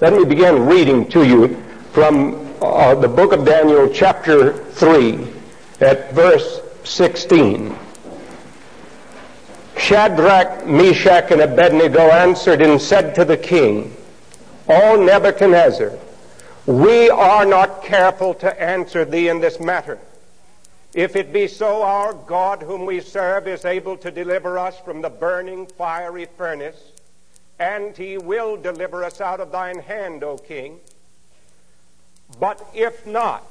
Let me begin reading to you from uh, the book of Daniel, chapter 3, at verse 16. Shadrach, Meshach, and Abednego answered and said to the king, O Nebuchadnezzar, we are not careful to answer thee in this matter. If it be so, our God, whom we serve, is able to deliver us from the burning fiery furnace, and he will deliver us out of thine hand, O king. But if not,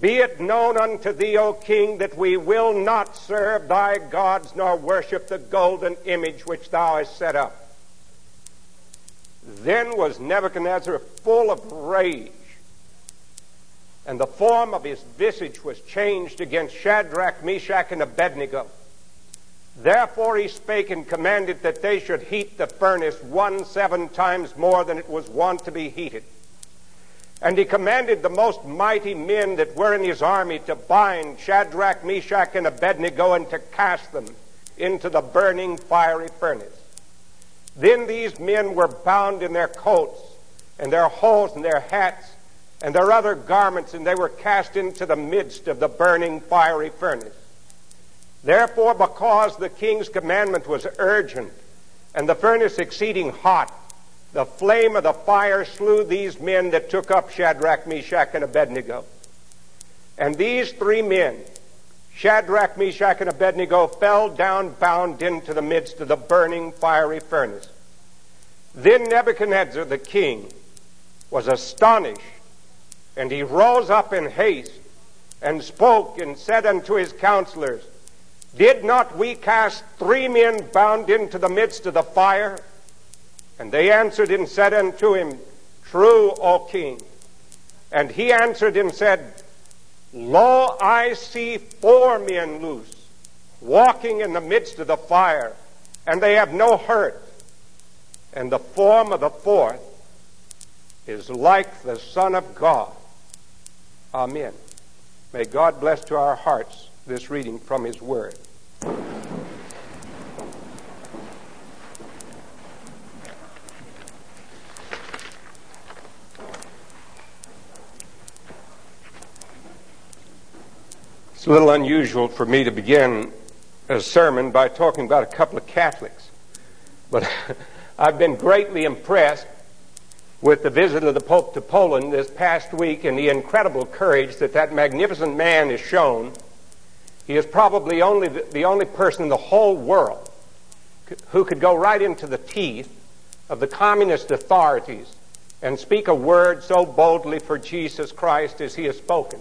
be it known unto thee, O king, that we will not serve thy gods nor worship the golden image which thou hast set up. Then was Nebuchadnezzar full of rage, and the form of his visage was changed against Shadrach, Meshach, and Abednego. Therefore he spake and commanded that they should heat the furnace one seven times more than it was wont to be heated. And he commanded the most mighty men that were in his army to bind Shadrach, Meshach, and Abednego and to cast them into the burning fiery furnace. Then these men were bound in their coats and their hose and their hats and their other garments, and they were cast into the midst of the burning fiery furnace. Therefore, because the king's commandment was urgent and the furnace exceeding hot, the flame of the fire slew these men that took up Shadrach, Meshach, and Abednego. And these three men, Shadrach, Meshach, and Abednego, fell down bound into the midst of the burning fiery furnace. Then Nebuchadnezzar the king was astonished, and he rose up in haste and spoke and said unto his counselors, Did not we cast three men bound into the midst of the fire? And they answered and said unto him, True, O king. And he answered and said, Lo, I see four men loose, walking in the midst of the fire, and they have no hurt. And the form of the fourth is like the Son of God. Amen. May God bless to our hearts this reading from His Word. It's a little unusual for me to begin a sermon by talking about a couple of Catholics, but I've been greatly impressed with the visit of the Pope to Poland this past week and the incredible courage that that magnificent man has shown. He is probably only the, the only person in the whole world who could go right into the teeth of the communist authorities and speak a word so boldly for Jesus Christ as he has spoken.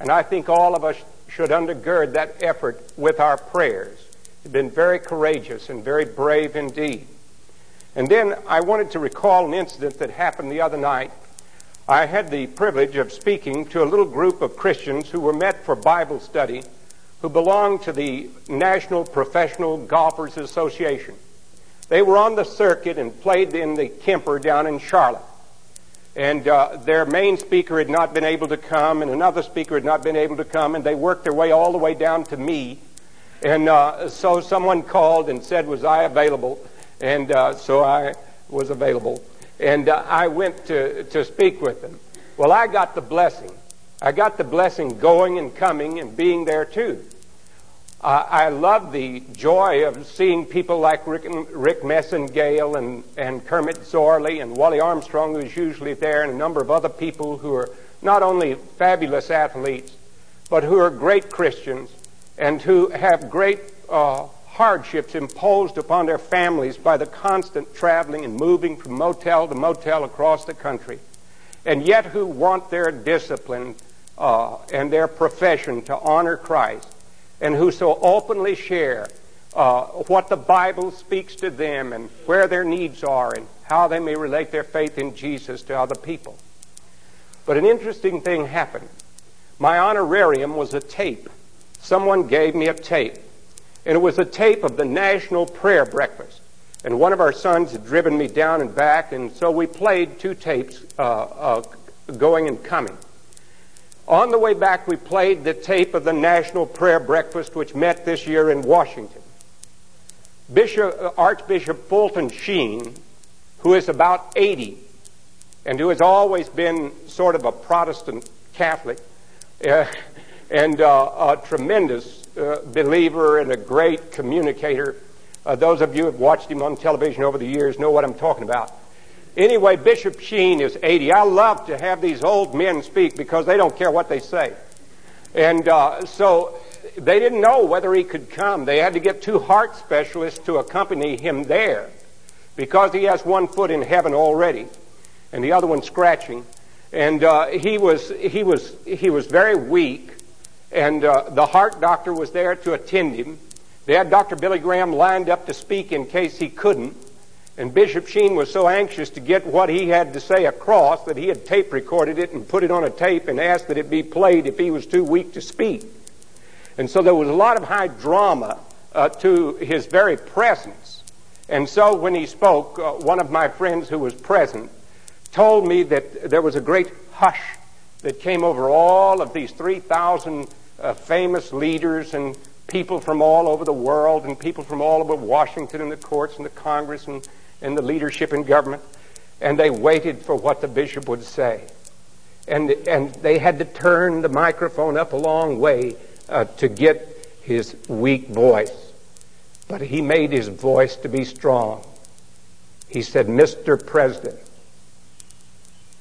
And I think all of us should undergird that effort with our prayers. He's been very courageous and very brave indeed. And then I wanted to recall an incident that happened the other night. I had the privilege of speaking to a little group of Christians who were met for Bible study who belonged to the National Professional Golfers Association. They were on the circuit and played in the Kemper down in Charlotte and uh, their main speaker had not been able to come, and another speaker had not been able to come, and they worked their way all the way down to me. And uh, so someone called and said, Was I available? And uh, so I was available. And uh, I went to, to speak with them. Well, I got the blessing. I got the blessing going and coming and being there too. Uh, I love the joy of seeing people like Rick, Rick Massengale and, and Kermit Zarley and Wally Armstrong, who's usually there, and a number of other people who are not only fabulous athletes, but who are great Christians and who have great uh, hardships imposed upon their families by the constant traveling and moving from motel to motel across the country, and yet who want their discipline uh, and their profession to honor Christ and who so openly share uh, what the Bible speaks to them and where their needs are and how they may relate their faith in Jesus to other people. But an interesting thing happened. My honorarium was a tape. Someone gave me a tape. And it was a tape of the National Prayer Breakfast. And one of our sons had driven me down and back, and so we played two tapes uh, uh, going and coming. On the way back, we played the tape of the National Prayer Breakfast, which met this year in Washington. Bishop, uh, Archbishop Fulton Sheen, who is about 80, and who has always been sort of a Protestant Catholic, uh, and uh, a tremendous uh, believer and a great communicator. Uh, those of you who have watched him on television over the years know what I'm talking about. Anyway, Bishop Sheen is 80. I love to have these old men speak because they don't care what they say. And uh, so they didn't know whether he could come. They had to get two heart specialists to accompany him there because he has one foot in heaven already and the other one scratching. And uh, he was he was he was very weak, and uh, the heart doctor was there to attend him. They had Dr. Billy Graham lined up to speak in case he couldn't. And Bishop Sheen was so anxious to get what he had to say across that he had tape recorded it and put it on a tape and asked that it be played if he was too weak to speak. And so there was a lot of high drama uh, to his very presence. And so when he spoke, uh, one of my friends who was present told me that there was a great hush that came over all of these 3,000 uh, famous leaders and people from all over the world and people from all over Washington and the courts and the Congress and, and the leadership in government. And they waited for what the bishop would say. And, and they had to turn the microphone up a long way uh, to get his weak voice. But he made his voice to be strong. He said, Mr. President,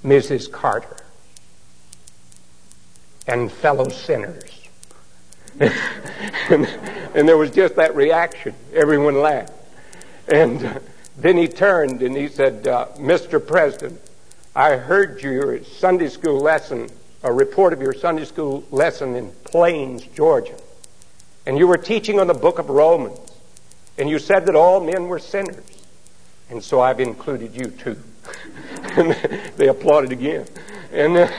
Mrs. Carter, and fellow sinners. and, and, there was just that reaction. Everyone laughed. And then he turned and he said, uh, Mr. President, I heard your Sunday school lesson a report of your Sunday school lesson in Plains, Georgia. And you were teaching on the book of Romans. And you said that all men were sinners. And so I've included you too. and they applauded again. And uh,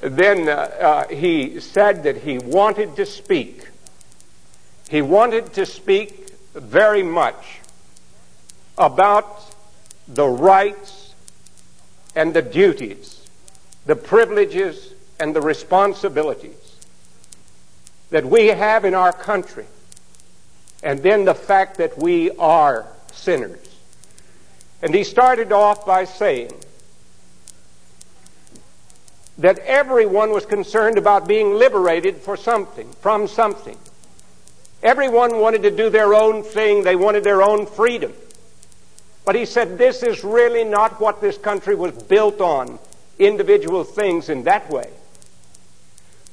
then uh, uh, he said that he wanted to speak. He wanted to speak very much about the rights and the duties, the privileges and the responsibilities that we have in our country, and then the fact that we are sinners. And he started off by saying that everyone was concerned about being liberated for something, from something. Everyone wanted to do their own thing, they wanted their own freedom. But he said this is really not what this country was built on, individual things in that way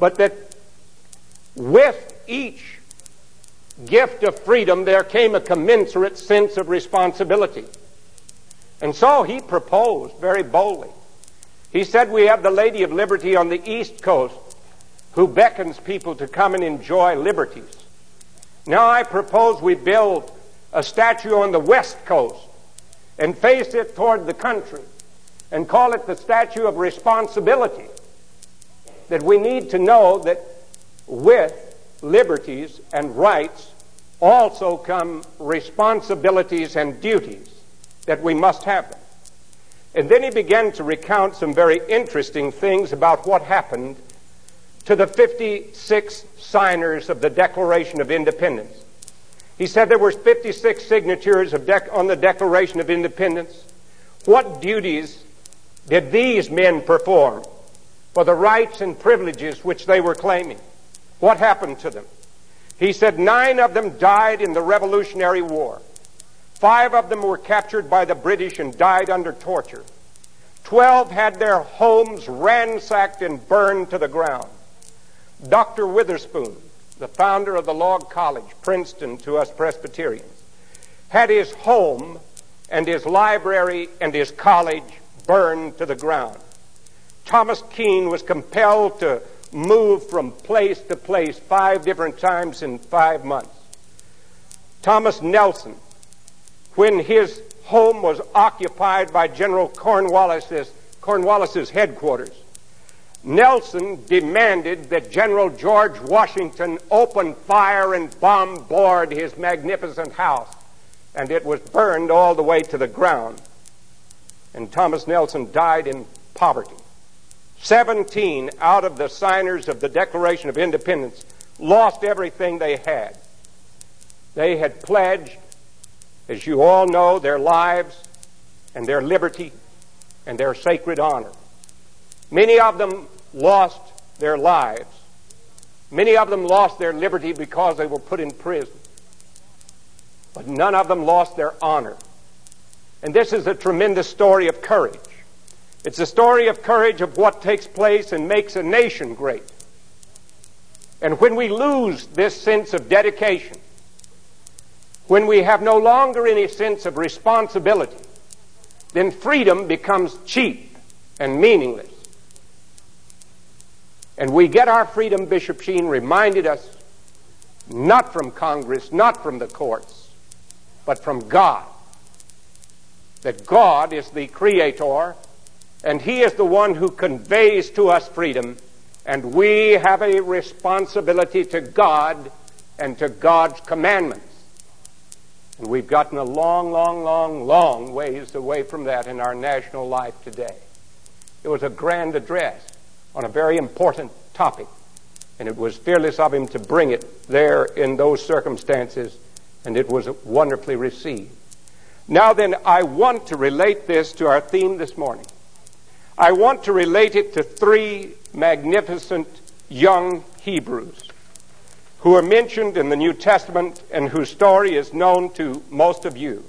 but that with each gift of freedom there came a commensurate sense of responsibility. And so he proposed very boldly. He said, We have the Lady of Liberty on the East Coast who beckons people to come and enjoy liberties. Now I propose we build a statue on the West Coast and face it toward the country and call it the Statue of Responsibility that we need to know that with liberties and rights also come responsibilities and duties that we must have them. And then he began to recount some very interesting things about what happened to the 56 signers of the Declaration of Independence. He said there were 56 signatures on the Declaration of Independence. What duties did these men perform? for the rights and privileges which they were claiming. What happened to them? He said nine of them died in the Revolutionary War. Five of them were captured by the British and died under torture. Twelve had their homes ransacked and burned to the ground. Dr. Witherspoon, the founder of the Log College, Princeton, to us Presbyterians, had his home and his library and his college burned to the ground. Thomas Keene was compelled to move from place to place five different times in five months. Thomas Nelson, when his home was occupied by General Cornwallis's, Cornwallis's headquarters, Nelson demanded that General George Washington open fire and bombard his magnificent house, and it was burned all the way to the ground. And Thomas Nelson died in poverty. 17 out of the signers of the Declaration of Independence lost everything they had. They had pledged, as you all know, their lives and their liberty and their sacred honor. Many of them lost their lives. Many of them lost their liberty because they were put in prison. But none of them lost their honor. And this is a tremendous story of courage. It's a story of courage of what takes place and makes a nation great. And when we lose this sense of dedication, when we have no longer any sense of responsibility, then freedom becomes cheap and meaningless. And we get our freedom, Bishop Sheen reminded us, not from Congress, not from the courts, but from God. That God is the creator, and He is the one who conveys to us freedom, and we have a responsibility to God and to God's commandments. And we've gotten a long, long, long, long ways away from that in our national life today. It was a grand address on a very important topic, and it was fearless of him to bring it there in those circumstances, and it was wonderfully received. Now then, I want to relate this to our theme this morning. I want to relate it to three magnificent young Hebrews who are mentioned in the New Testament and whose story is known to most of you.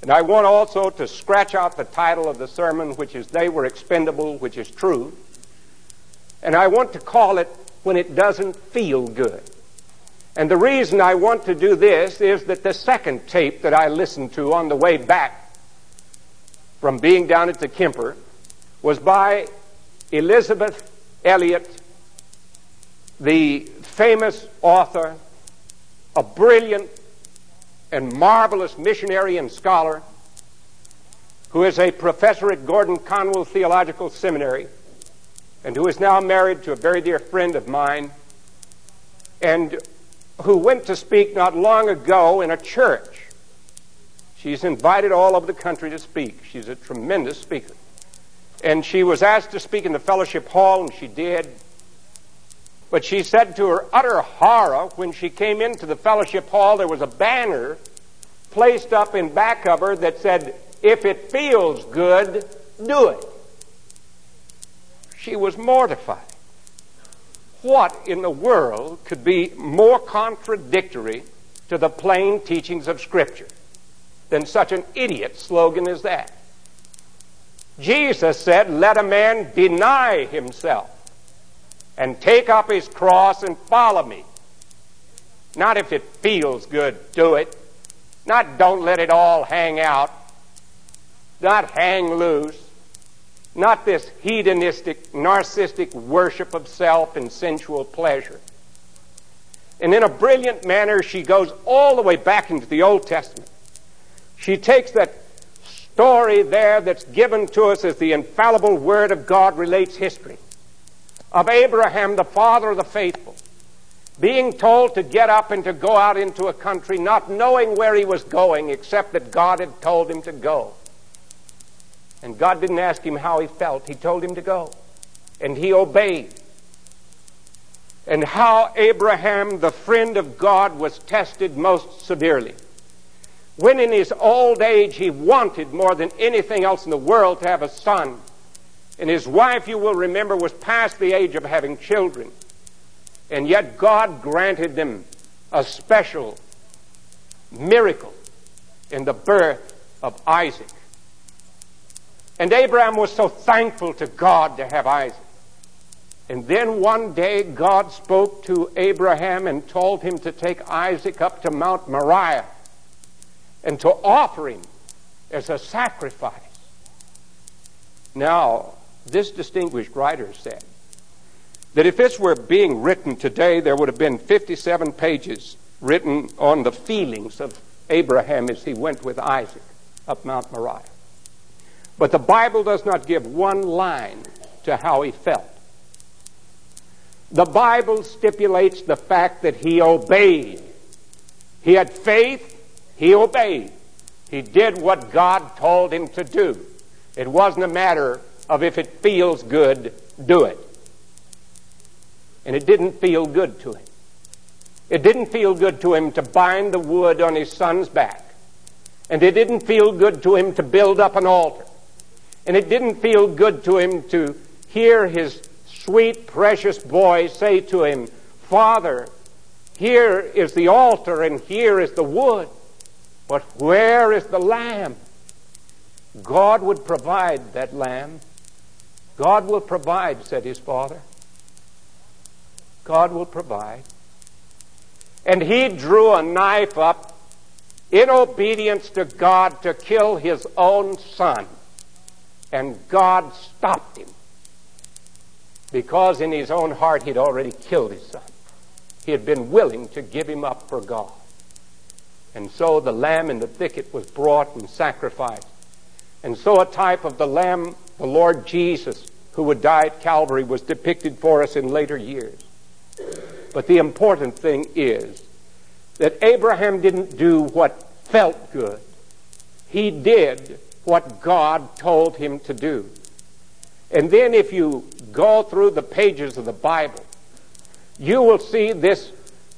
And I want also to scratch out the title of the sermon, which is They Were Expendable, which is true. And I want to call it When It Doesn't Feel Good. And the reason I want to do this is that the second tape that I listened to on the way back from being down at the Kemper was by Elisabeth Elliot the famous author, a brilliant and marvelous missionary and scholar who is a professor at Gordon Conwell Theological Seminary and who is now married to a very dear friend of mine and who went to speak not long ago in a church. She's invited all over the country to speak. She's a tremendous speaker. And she was asked to speak in the fellowship hall, and she did. But she said to her utter horror, when she came into the fellowship hall, there was a banner placed up in back of her that said, If it feels good, do it. She was mortified. What in the world could be more contradictory to the plain teachings of Scripture than such an idiot slogan as that? Jesus said, Let a man deny himself and take up his cross and follow me. Not if it feels good, do it. Not don't let it all hang out. Not hang loose. Not this hedonistic, narcissistic worship of self and sensual pleasure. And in a brilliant manner, she goes all the way back into the Old Testament. She takes that story there that's given to us as the infallible Word of God relates history of Abraham, the father of the faithful, being told to get up and to go out into a country, not knowing where he was going, except that God had told him to go. And God didn't ask him how he felt, He told him to go. And he obeyed. And how Abraham, the friend of God, was tested most severely. When in his old age he wanted more than anything else in the world to have a son, and his wife, you will remember, was past the age of having children. And yet God granted them a special miracle in the birth of Isaac. And Abraham was so thankful to God to have Isaac. And then one day God spoke to Abraham and told him to take Isaac up to Mount Moriah and to offer him as a sacrifice. Now, this distinguished writer said that if this were being written today, there would have been 57 pages written on the feelings of Abraham as he went with Isaac up Mount Moriah. But the Bible does not give one line to how he felt. The Bible stipulates the fact that he obeyed. He had faith, he obeyed. He did what God told him to do. It wasn't a matter of if it feels good, do it. And it didn't feel good to him. It didn't feel good to him to bind the wood on his son's back. And it didn't feel good to him to build up an altar. And it didn't feel good to him to hear his sweet, precious boy say to him, Father, here is the altar and here is the wood, but where is the lamb? God would provide that lamb. God will provide, said his father. God will provide. And he drew a knife up in obedience to God to kill his own son. And God stopped him because in his own heart he'd already killed his son. He had been willing to give him up for God. And so the lamb in the thicket was brought and sacrificed. And so a type of the lamb, the Lord Jesus, who would die at Calvary, was depicted for us in later years. But the important thing is that Abraham didn't do what felt good. He did what God told him to do. And then if you go through the pages of the Bible, you will see this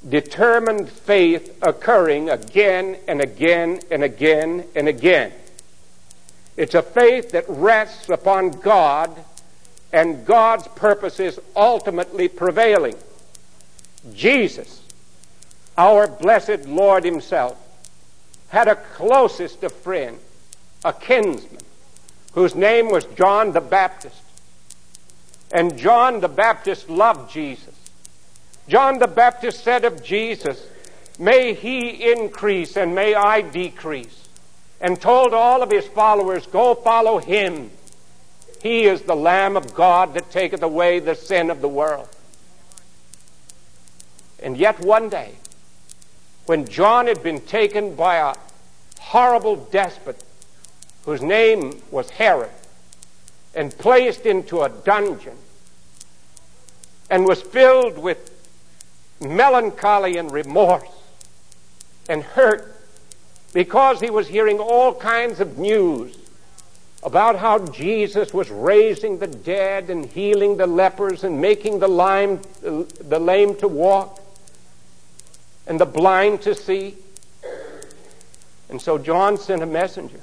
determined faith occurring again and again and again and again. It's a faith that rests upon God and God's purposes ultimately prevailing. Jesus, our blessed Lord Himself, had a closest of friends, a kinsman, whose name was John the Baptist. And John the Baptist loved Jesus. John the Baptist said of Jesus, May he increase and may I decrease. And told all of his followers, Go follow him. He is the Lamb of God that taketh away the sin of the world. And yet one day, when John had been taken by a horrible despot whose name was Herod and placed into a dungeon and was filled with melancholy and remorse and hurt because he was hearing all kinds of news about how Jesus was raising the dead and healing the lepers and making the lame, the lame to walk and the blind to see. And so John sent a messenger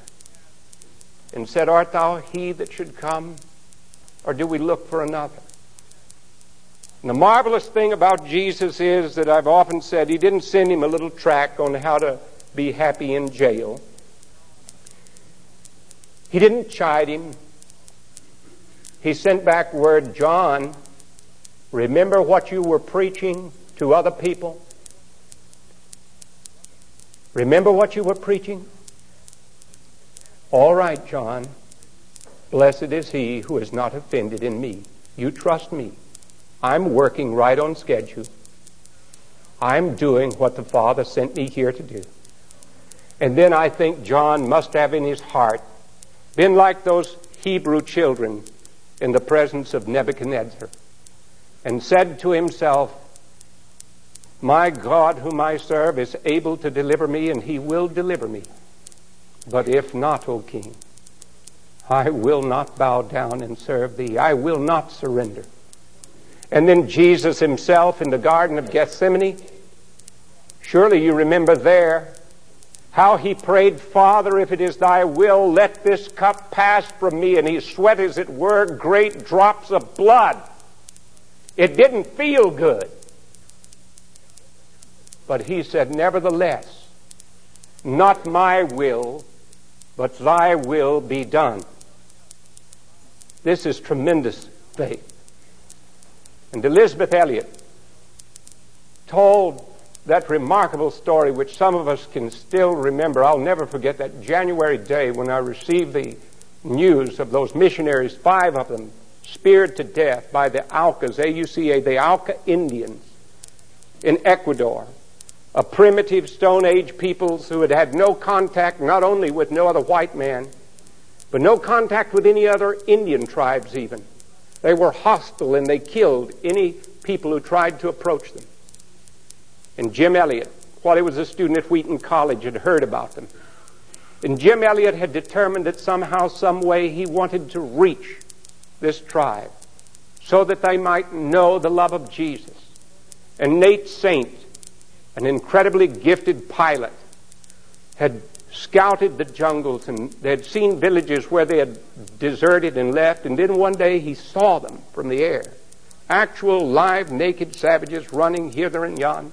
and said, Art thou he that should come, or do we look for another? And the marvelous thing about Jesus is that I've often said he didn't send him a little tract on how to be happy in jail. He didn't chide him. He sent back word, John, remember what you were preaching to other people? Remember what you were preaching? All right, John. Blessed is he who is not offended in me. You trust me. I'm working right on schedule. I'm doing what the Father sent me here to do. And then I think John must have in his heart been like those Hebrew children in the presence of Nebuchadnezzar and said to himself, My God, whom I serve, is able to deliver me, and he will deliver me. But if not, O king, I will not bow down and serve thee. I will not surrender. And then Jesus himself in the Garden of Gethsemane. Surely you remember there how he prayed, Father, if it is thy will, let this cup pass from me. And he sweat, as it were, great drops of blood. It didn't feel good. But he said, Nevertheless, not my will, but thy will be done. This is tremendous faith. And Elisabeth Elliot told that remarkable story, which some of us can still remember. I'll never forget that January day when I received the news of those missionaries, five of them speared to death by the Aucas, A-U-C-A, the Auca Indians in Ecuador, a primitive Stone Age peoples who had had no contact not only with no other white man, but no contact with any other Indian tribes even. They were hostile and they killed any people who tried to approach them. And Jim Elliot, while he was a student at Wheaton College, had heard about them. And Jim Elliot had determined that somehow, some way, he wanted to reach this tribe so that they might know the love of Jesus. And Nate Saint, an incredibly gifted pilot, had scouted the jungles and they had seen villages where they had deserted and left. And then one day he saw them from the air. Actual live naked savages running hither and yon.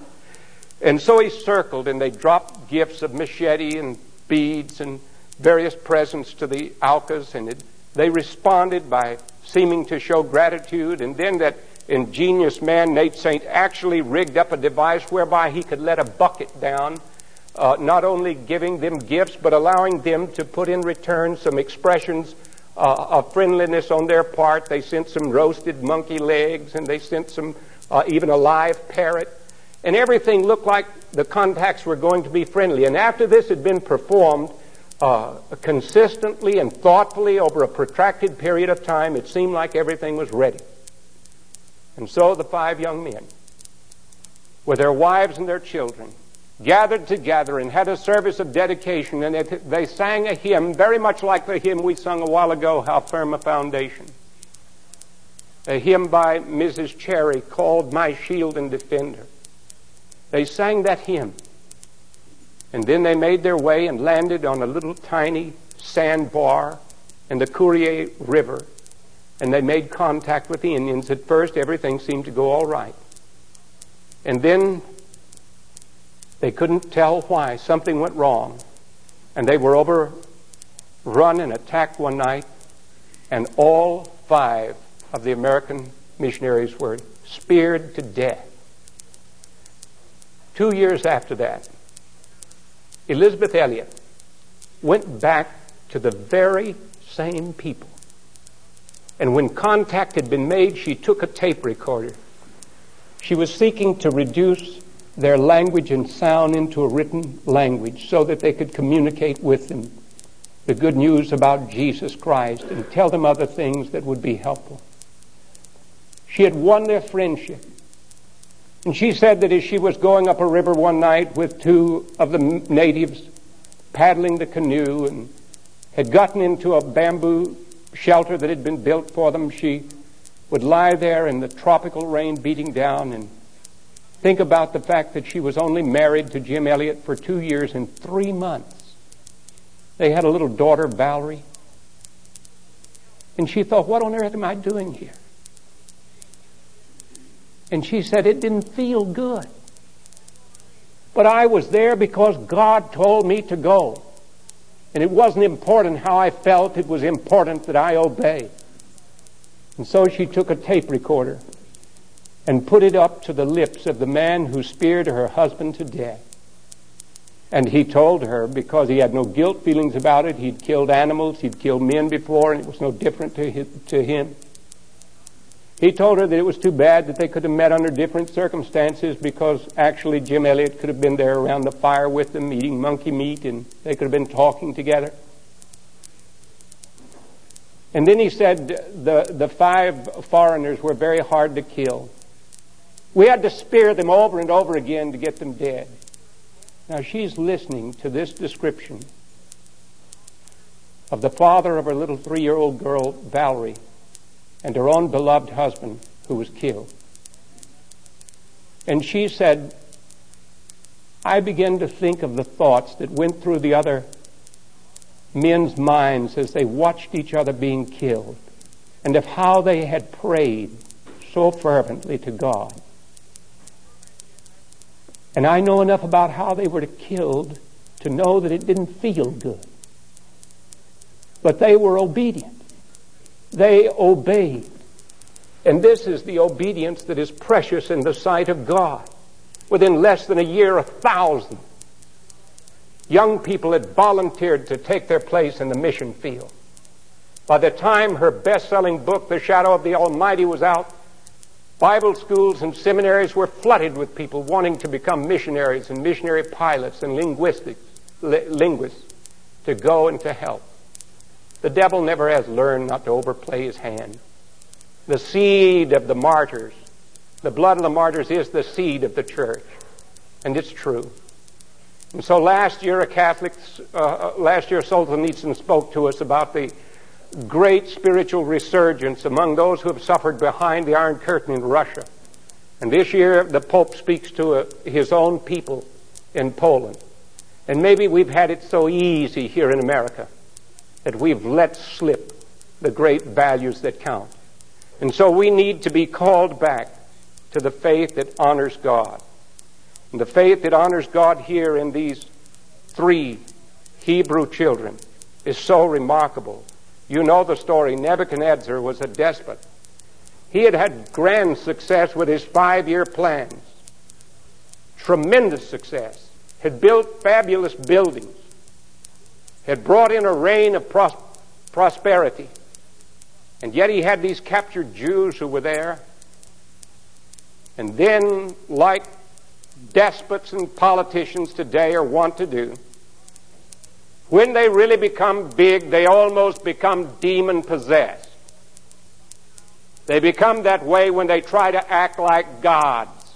And so he circled and they dropped gifts of machete and beads and various presents to the Aucas and it, they responded by seeming to show gratitude and then that ingenious man, Nate Saint, actually rigged up a device whereby he could let a bucket down uh, not only giving them gifts, but allowing them to put in return some expressions uh, of friendliness on their part. They sent some roasted monkey legs, and they sent some uh, even a live parrot. And everything looked like the contacts were going to be friendly. And after this had been performed uh, consistently and thoughtfully over a protracted period of time, it seemed like everything was ready. And so the five young men, with their wives and their children, gathered together and had a service of dedication, and they sang a hymn very much like the hymn we sung a while ago, How Firm a Foundation. A hymn by Mrs. Cherry called My Shield and Defender. They sang that hymn. And then they made their way and landed on a little tiny sandbar in the Curaray River. And they made contact with the Indians. At first, everything seemed to go all right. And then they couldn't tell why. Something went wrong. And they were overrun and attacked one night, and all five of the American missionaries were speared to death. Two years after that, Elisabeth Elliot went back to the very same people. And when contact had been made, she took a tape recorder. She was seeking to reduce their language and sound into a written language so that they could communicate with them the good news about Jesus Christ and tell them other things that would be helpful. She had won their friendship. And she said that as she was going up a river one night with two of the natives paddling the canoe and had gotten into a bamboo shelter that had been built for them, she would lie there in the tropical rain beating down and Think about the fact that she was only married to Jim Elliot for two years and three months. They had a little daughter, Valerie. And she thought, what on earth am I doing here? And she said, it didn't feel good. But I was there because God told me to go. And it wasn't important how I felt, it was important that I obey. And so she took a tape recorder and put it up to the lips of the man who speared her husband to death. And he told her, because he had no guilt feelings about it, he'd killed animals, he'd killed men before, and it was no different to, him. He told her that it was too bad that they could have met under different circumstances because actually Jim Elliot could have been there around the fire with them eating monkey meat and they could have been talking together. And then he said the, the five foreigners were very hard to kill. We had to spear them over and over again to get them dead. Now she's listening to this description of the father of her little three year old girl, Valerie, and her own beloved husband who was killed. And she said, I began to think of the thoughts that went through the other men's minds as they watched each other being killed, and of how they had prayed so fervently to God. And I know enough about how they were killed to know that it didn't feel good. But they were obedient. They obeyed. And this is the obedience that is precious in the sight of God. Within less than a year, a thousand young people had volunteered to take their place in the mission field. By the time her best selling book, The Shadow of the Almighty, was out, Bible schools and seminaries were flooded with people wanting to become missionaries and missionary pilots and linguistics, li- linguists to go and to help. The devil never has learned not to overplay his hand. The seed of the martyrs, the blood of the martyrs is the seed of the church. And it's true. And so last year, a Catholic, uh, uh last year, Solzhenitsyn spoke to us about the great spiritual resurgence among those who have suffered behind the Iron Curtain in Russia. And this year, the Pope speaks to uh, his own people in Poland. And maybe we've had it so easy here in America that we've let slip the great values that count. And so we need to be called back to the faith that honors God. And the faith that honors God here in these three Hebrew children is so remarkable. You know the story. Nebuchadnezzar was a despot. He had had grand success with his five year plans. Tremendous success. Had built fabulous buildings. Had brought in a reign of pros- prosperity. And yet he had these captured Jews who were there. And then, like despots and politicians today are wont to do, when they really become big, they almost become demon possessed. They become that way when they try to act like gods.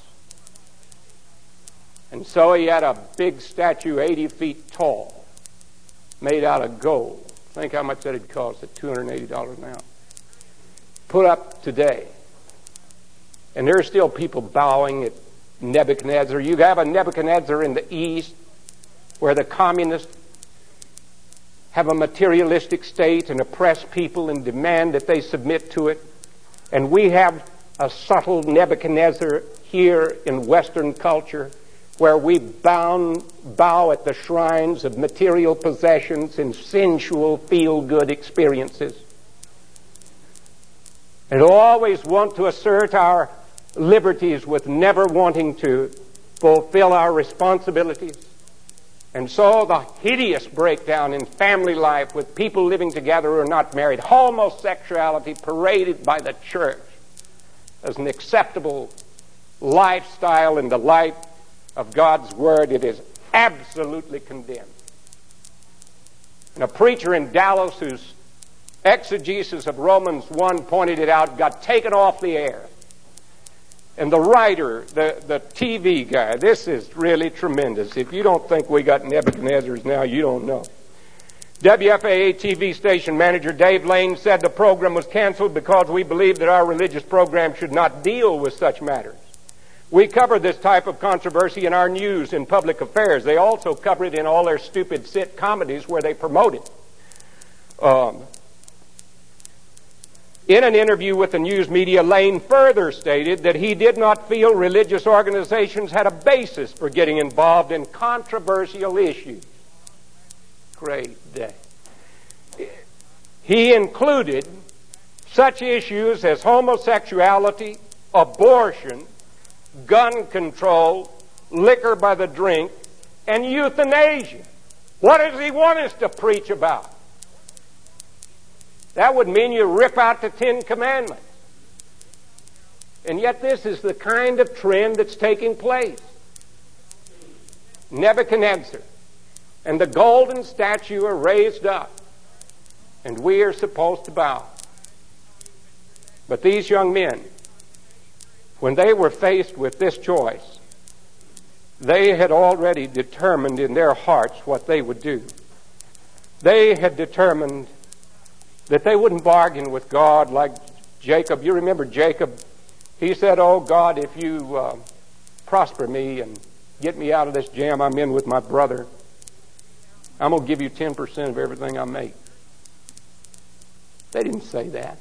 And so he had a big statue 80 feet tall, made out of gold. Think how much that'd cost at $280 now. Put up today. And there are still people bowing at Nebuchadnezzar. You have a Nebuchadnezzar in the east where the communists have a materialistic state and oppress people and demand that they submit to it. And we have a subtle Nebuchadnezzar here in Western culture where we bow, bow at the shrines of material possessions and sensual feel good experiences. And always want to assert our liberties with never wanting to fulfill our responsibilities. And so the hideous breakdown in family life with people living together who are not married, homosexuality paraded by the church as an acceptable lifestyle in the light of God's Word, it is absolutely condemned. And a preacher in Dallas whose exegesis of Romans 1 pointed it out got taken off the air and the writer, the, the TV guy, this is really tremendous. If you don't think we got Nebuchadnezzars now, you don't know. WFAA TV station manager Dave Lane said the program was canceled because we believe that our religious program should not deal with such matters. We cover this type of controversy in our news and public affairs. They also cover it in all their stupid sit comedies where they promote it. Um, in an interview with the news media, Lane further stated that he did not feel religious organizations had a basis for getting involved in controversial issues. Great day. He included such issues as homosexuality, abortion, gun control, liquor by the drink, and euthanasia. What does he want us to preach about? That would mean you rip out the Ten Commandments. And yet, this is the kind of trend that's taking place. Nebuchadnezzar and the golden statue are raised up, and we are supposed to bow. But these young men, when they were faced with this choice, they had already determined in their hearts what they would do. They had determined that they wouldn't bargain with God like Jacob. You remember Jacob? He said, Oh God, if you uh, prosper me and get me out of this jam I'm in with my brother, I'm going to give you 10% of everything I make. They didn't say that.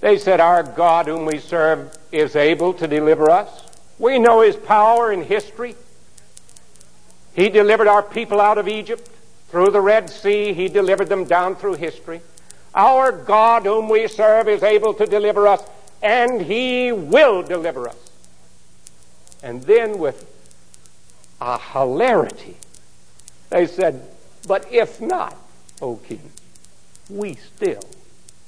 They said, Our God, whom we serve, is able to deliver us. We know his power in history. He delivered our people out of Egypt. Through the Red Sea, He delivered them down through history. Our God, whom we serve, is able to deliver us, and He will deliver us. And then, with a hilarity, they said, But if not, O King, we still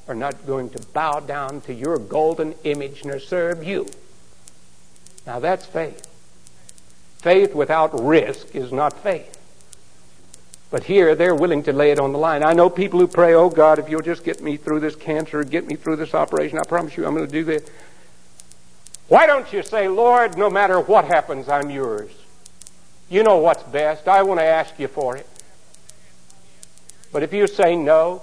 are not going to bow down to your golden image nor serve you. Now that's faith. Faith without risk is not faith. But here, they're willing to lay it on the line. I know people who pray, oh God, if you'll just get me through this cancer, get me through this operation, I promise you I'm going to do this. Why don't you say, Lord, no matter what happens, I'm yours? You know what's best. I want to ask you for it. But if you say no,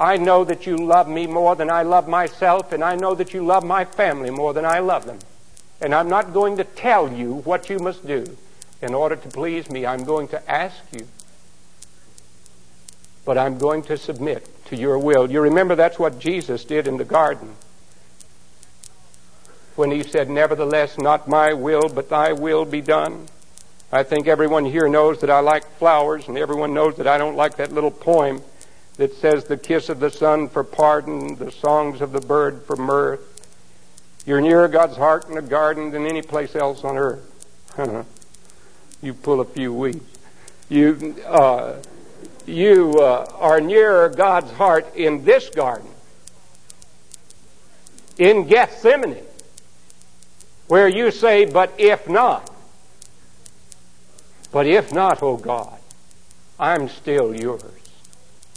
I know that you love me more than I love myself, and I know that you love my family more than I love them. And I'm not going to tell you what you must do. in order to please me, I'm going to ask you. But I'm going to submit to your will. You remember that's what Jesus did in the garden when he said, Nevertheless, not my will, but thy will be done. I think everyone here knows that I like flowers, and everyone knows that I don't like that little poem that says, The kiss of the sun for pardon, the songs of the bird for mirth. You're nearer God's heart in a garden than any place else on earth. you pull a few weeds. You, uh, you uh, are nearer God's heart in this garden, in Gethsemane, where you say, But if not, but if not, O oh God, I'm still yours.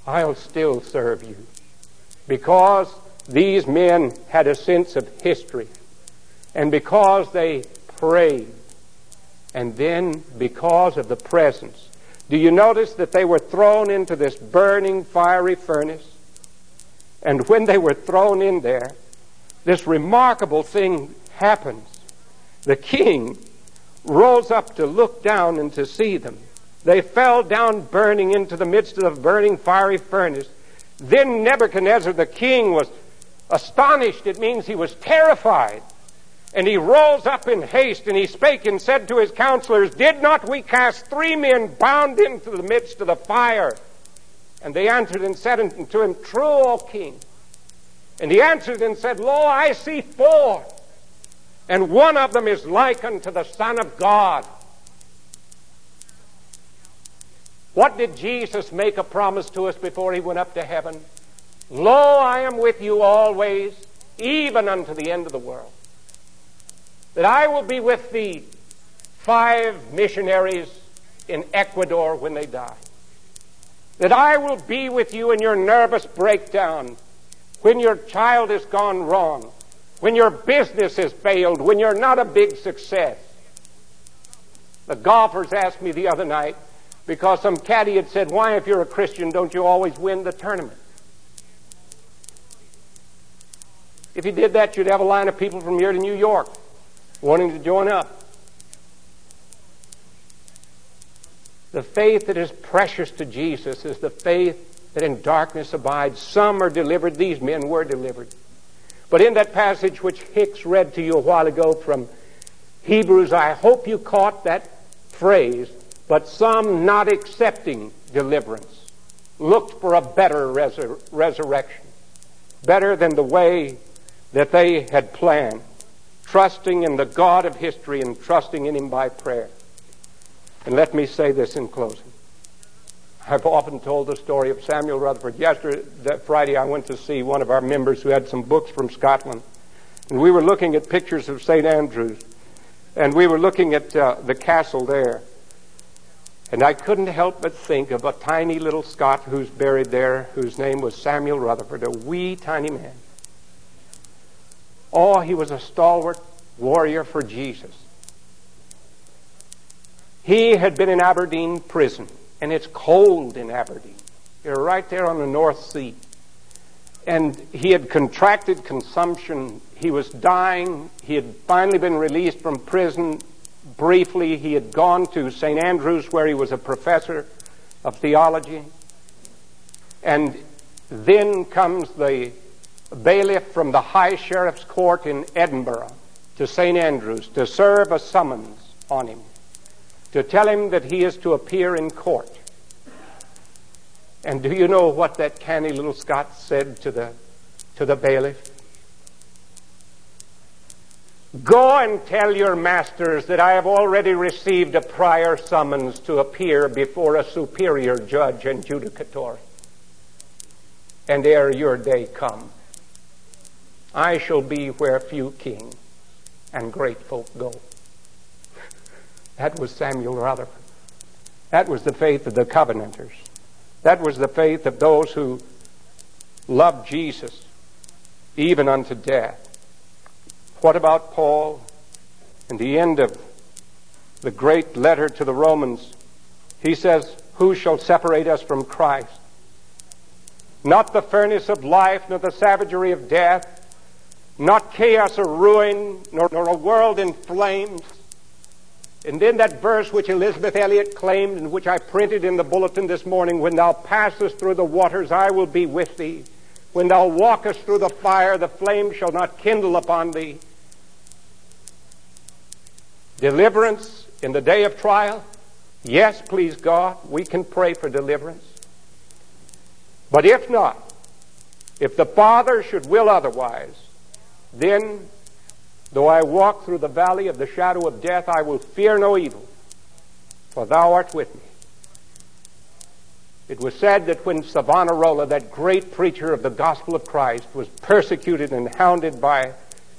I'll still serve you. Because these men had a sense of history, and because they prayed, and then because of the presence. Do you notice that they were thrown into this burning fiery furnace? And when they were thrown in there, this remarkable thing happens. The king rose up to look down and to see them. They fell down burning into the midst of the burning fiery furnace. Then Nebuchadnezzar the king was astonished. It means he was terrified. And he rose up in haste and he spake and said to his counselors, Did not we cast three men bound into the midst of the fire? And they answered and said unto him, True, O king. And he answered and said, Lo, I see four and one of them is like unto the Son of God. What did Jesus make a promise to us before he went up to heaven? Lo, I am with you always, even unto the end of the world. That I will be with the five missionaries in Ecuador when they die. That I will be with you in your nervous breakdown when your child has gone wrong when your business has failed, when you're not a big success. The golfers asked me the other night because some caddy had said, Why, if you're a Christian, don't you always win the tournament? If you did that, you'd have a line of people from here to New York wanting to join up. The faith that is precious to Jesus is the faith that in darkness abides. Some are delivered, these men were delivered. But in that passage which Hicks read to you a while ago from Hebrews, I hope you caught that phrase, but some not accepting deliverance looked for a better resur- resurrection, better than the way that they had planned, trusting in the God of history and trusting in Him by prayer. And let me say this in closing. I've often told the story of Samuel Rutherford. Yesterday, that Friday, I went to see one of our members who had some books from Scotland. And we were looking at pictures of St. Andrews. And we were looking at uh, the castle there. And I couldn't help but think of a tiny little Scot who's buried there, whose name was Samuel Rutherford, a wee tiny man. Oh, he was a stalwart warrior for Jesus. He had been in Aberdeen prison and it's cold in Aberdeen. You're right there on the North Sea. And he had contracted consumption. He was dying. He had finally been released from prison. Briefly, he had gone to St. Andrews, where he was a professor of theology. And then comes the bailiff from the High Sheriff's Court in Edinburgh to St. Andrews to serve a summons on him to tell him that he is to appear in court. And do you know what that canny little Scot said to the, to the bailiff? Go and tell your masters that I have already received a prior summons to appear before a superior judge and judicator. And ere your day come, I shall be where few kings and great folk go. That was Samuel Rutherford. That was the faith of the Covenanters. That was the faith of those who loved Jesus even unto death. What about Paul? In the end of the great letter to the Romans, he says, Who shall separate us from Christ? Not the furnace of life, nor the savagery of death, not chaos or ruin, nor, nor a world in flames And then that verse which Elisabeth Elliot claimed and which I printed in the bulletin this morning, when thou passest through the waters, I will be with thee. When thou walkest through the fire, the flame shall not kindle upon thee. Deliverance in the day of trial. Yes, please God, we can pray for deliverance. But if not, if the Father should will otherwise, then Though I walk through the valley of the shadow of death, I will fear no evil, for thou art with me. It was said that when Savonarola, that great preacher of the gospel of Christ, was persecuted and hounded by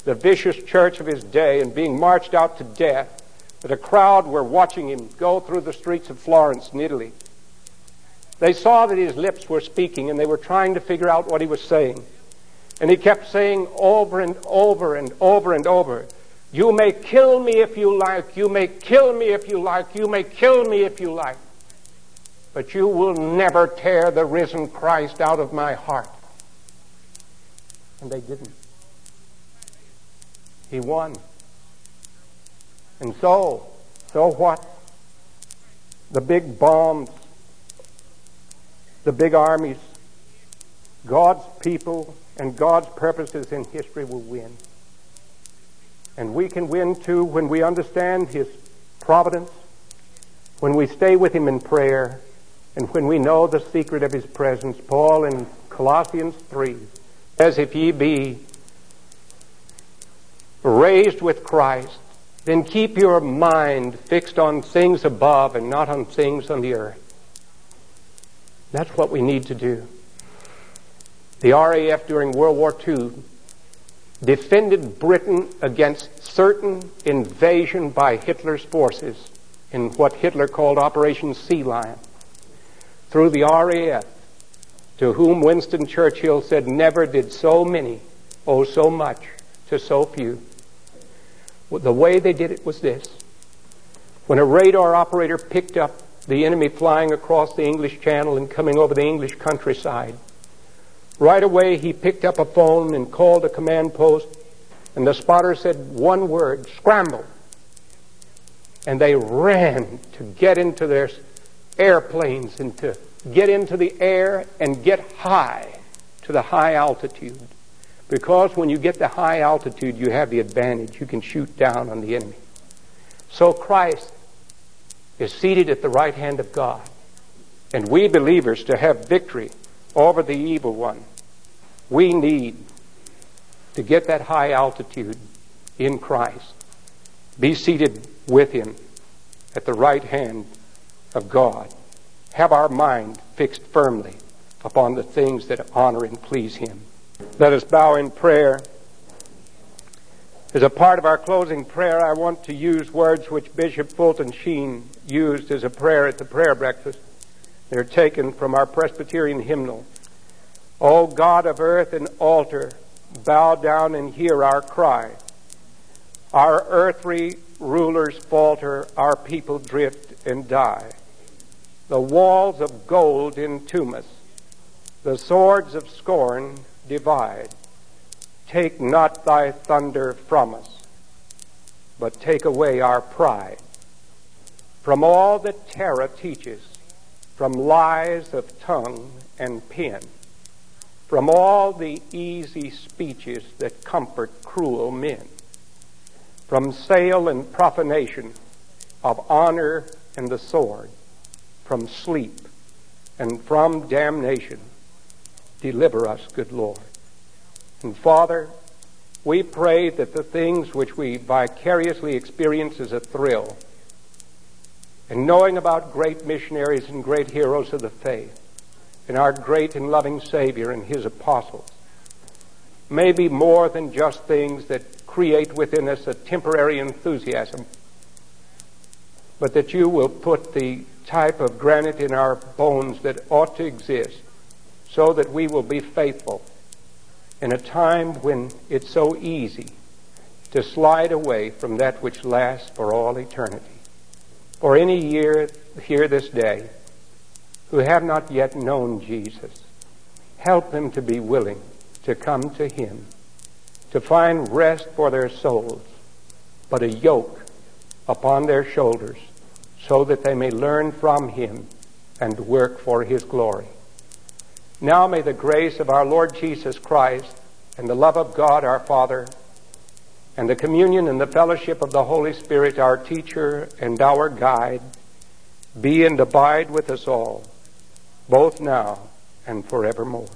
the vicious church of his day and being marched out to death, that a crowd were watching him go through the streets of Florence in Italy. They saw that his lips were speaking and they were trying to figure out what he was saying. And he kept saying over and over and over and over, You may kill me if you like, you may kill me if you like, you may kill me if you like, but you will never tear the risen Christ out of my heart. And they didn't. He won. And so, so what? The big bombs, the big armies, God's people and God's purposes in history will win. And we can win too when we understand His providence, when we stay with Him in prayer, and when we know the secret of His presence. Paul in Colossians 3 says, If ye be raised with Christ, then keep your mind fixed on things above and not on things on the earth. That's what we need to do. The RAF during World War II defended Britain against certain invasion by Hitler's forces in what Hitler called Operation Sea Lion. Through the RAF, to whom Winston Churchill said, Never did so many owe so much to so few. The way they did it was this. When a radar operator picked up the enemy flying across the English Channel and coming over the English countryside, Right away, he picked up a phone and called a command post, and the spotter said one word, scramble. And they ran to get into their airplanes and to get into the air and get high to the high altitude. Because when you get the high altitude, you have the advantage. You can shoot down on the enemy. So Christ is seated at the right hand of God. And we believers to have victory over the evil one. We need to get that high altitude in Christ. Be seated with Him at the right hand of God. Have our mind fixed firmly upon the things that honor and please Him. Let us bow in prayer. As a part of our closing prayer, I want to use words which Bishop Fulton Sheen used as a prayer at the prayer breakfast. They're taken from our Presbyterian hymnal. O God of earth and altar, bow down and hear our cry. Our earthly rulers falter, our people drift and die. The walls of gold entomb us, the swords of scorn divide. Take not thy thunder from us, but take away our pride. From all that terror teaches, from lies of tongue and pen, from all the easy speeches that comfort cruel men, from sale and profanation of honor and the sword, from sleep and from damnation. Deliver us, good Lord. And Father, we pray that the things which we vicariously experience as a thrill, and knowing about great missionaries and great heroes of the faith, and our great and loving Savior and His apostles may be more than just things that create within us a temporary enthusiasm, but that you will put the type of granite in our bones that ought to exist so that we will be faithful in a time when it's so easy to slide away from that which lasts for all eternity. For any year here this day, who have not yet known Jesus. Help them to be willing to come to Him, to find rest for their souls, but a yoke upon their shoulders so that they may learn from him and work for his glory. Now may the grace of our Lord Jesus Christ and the love of God our Father and the communion and the fellowship of the Holy Spirit, our teacher and our guide, be and abide with us all, both now and forevermore.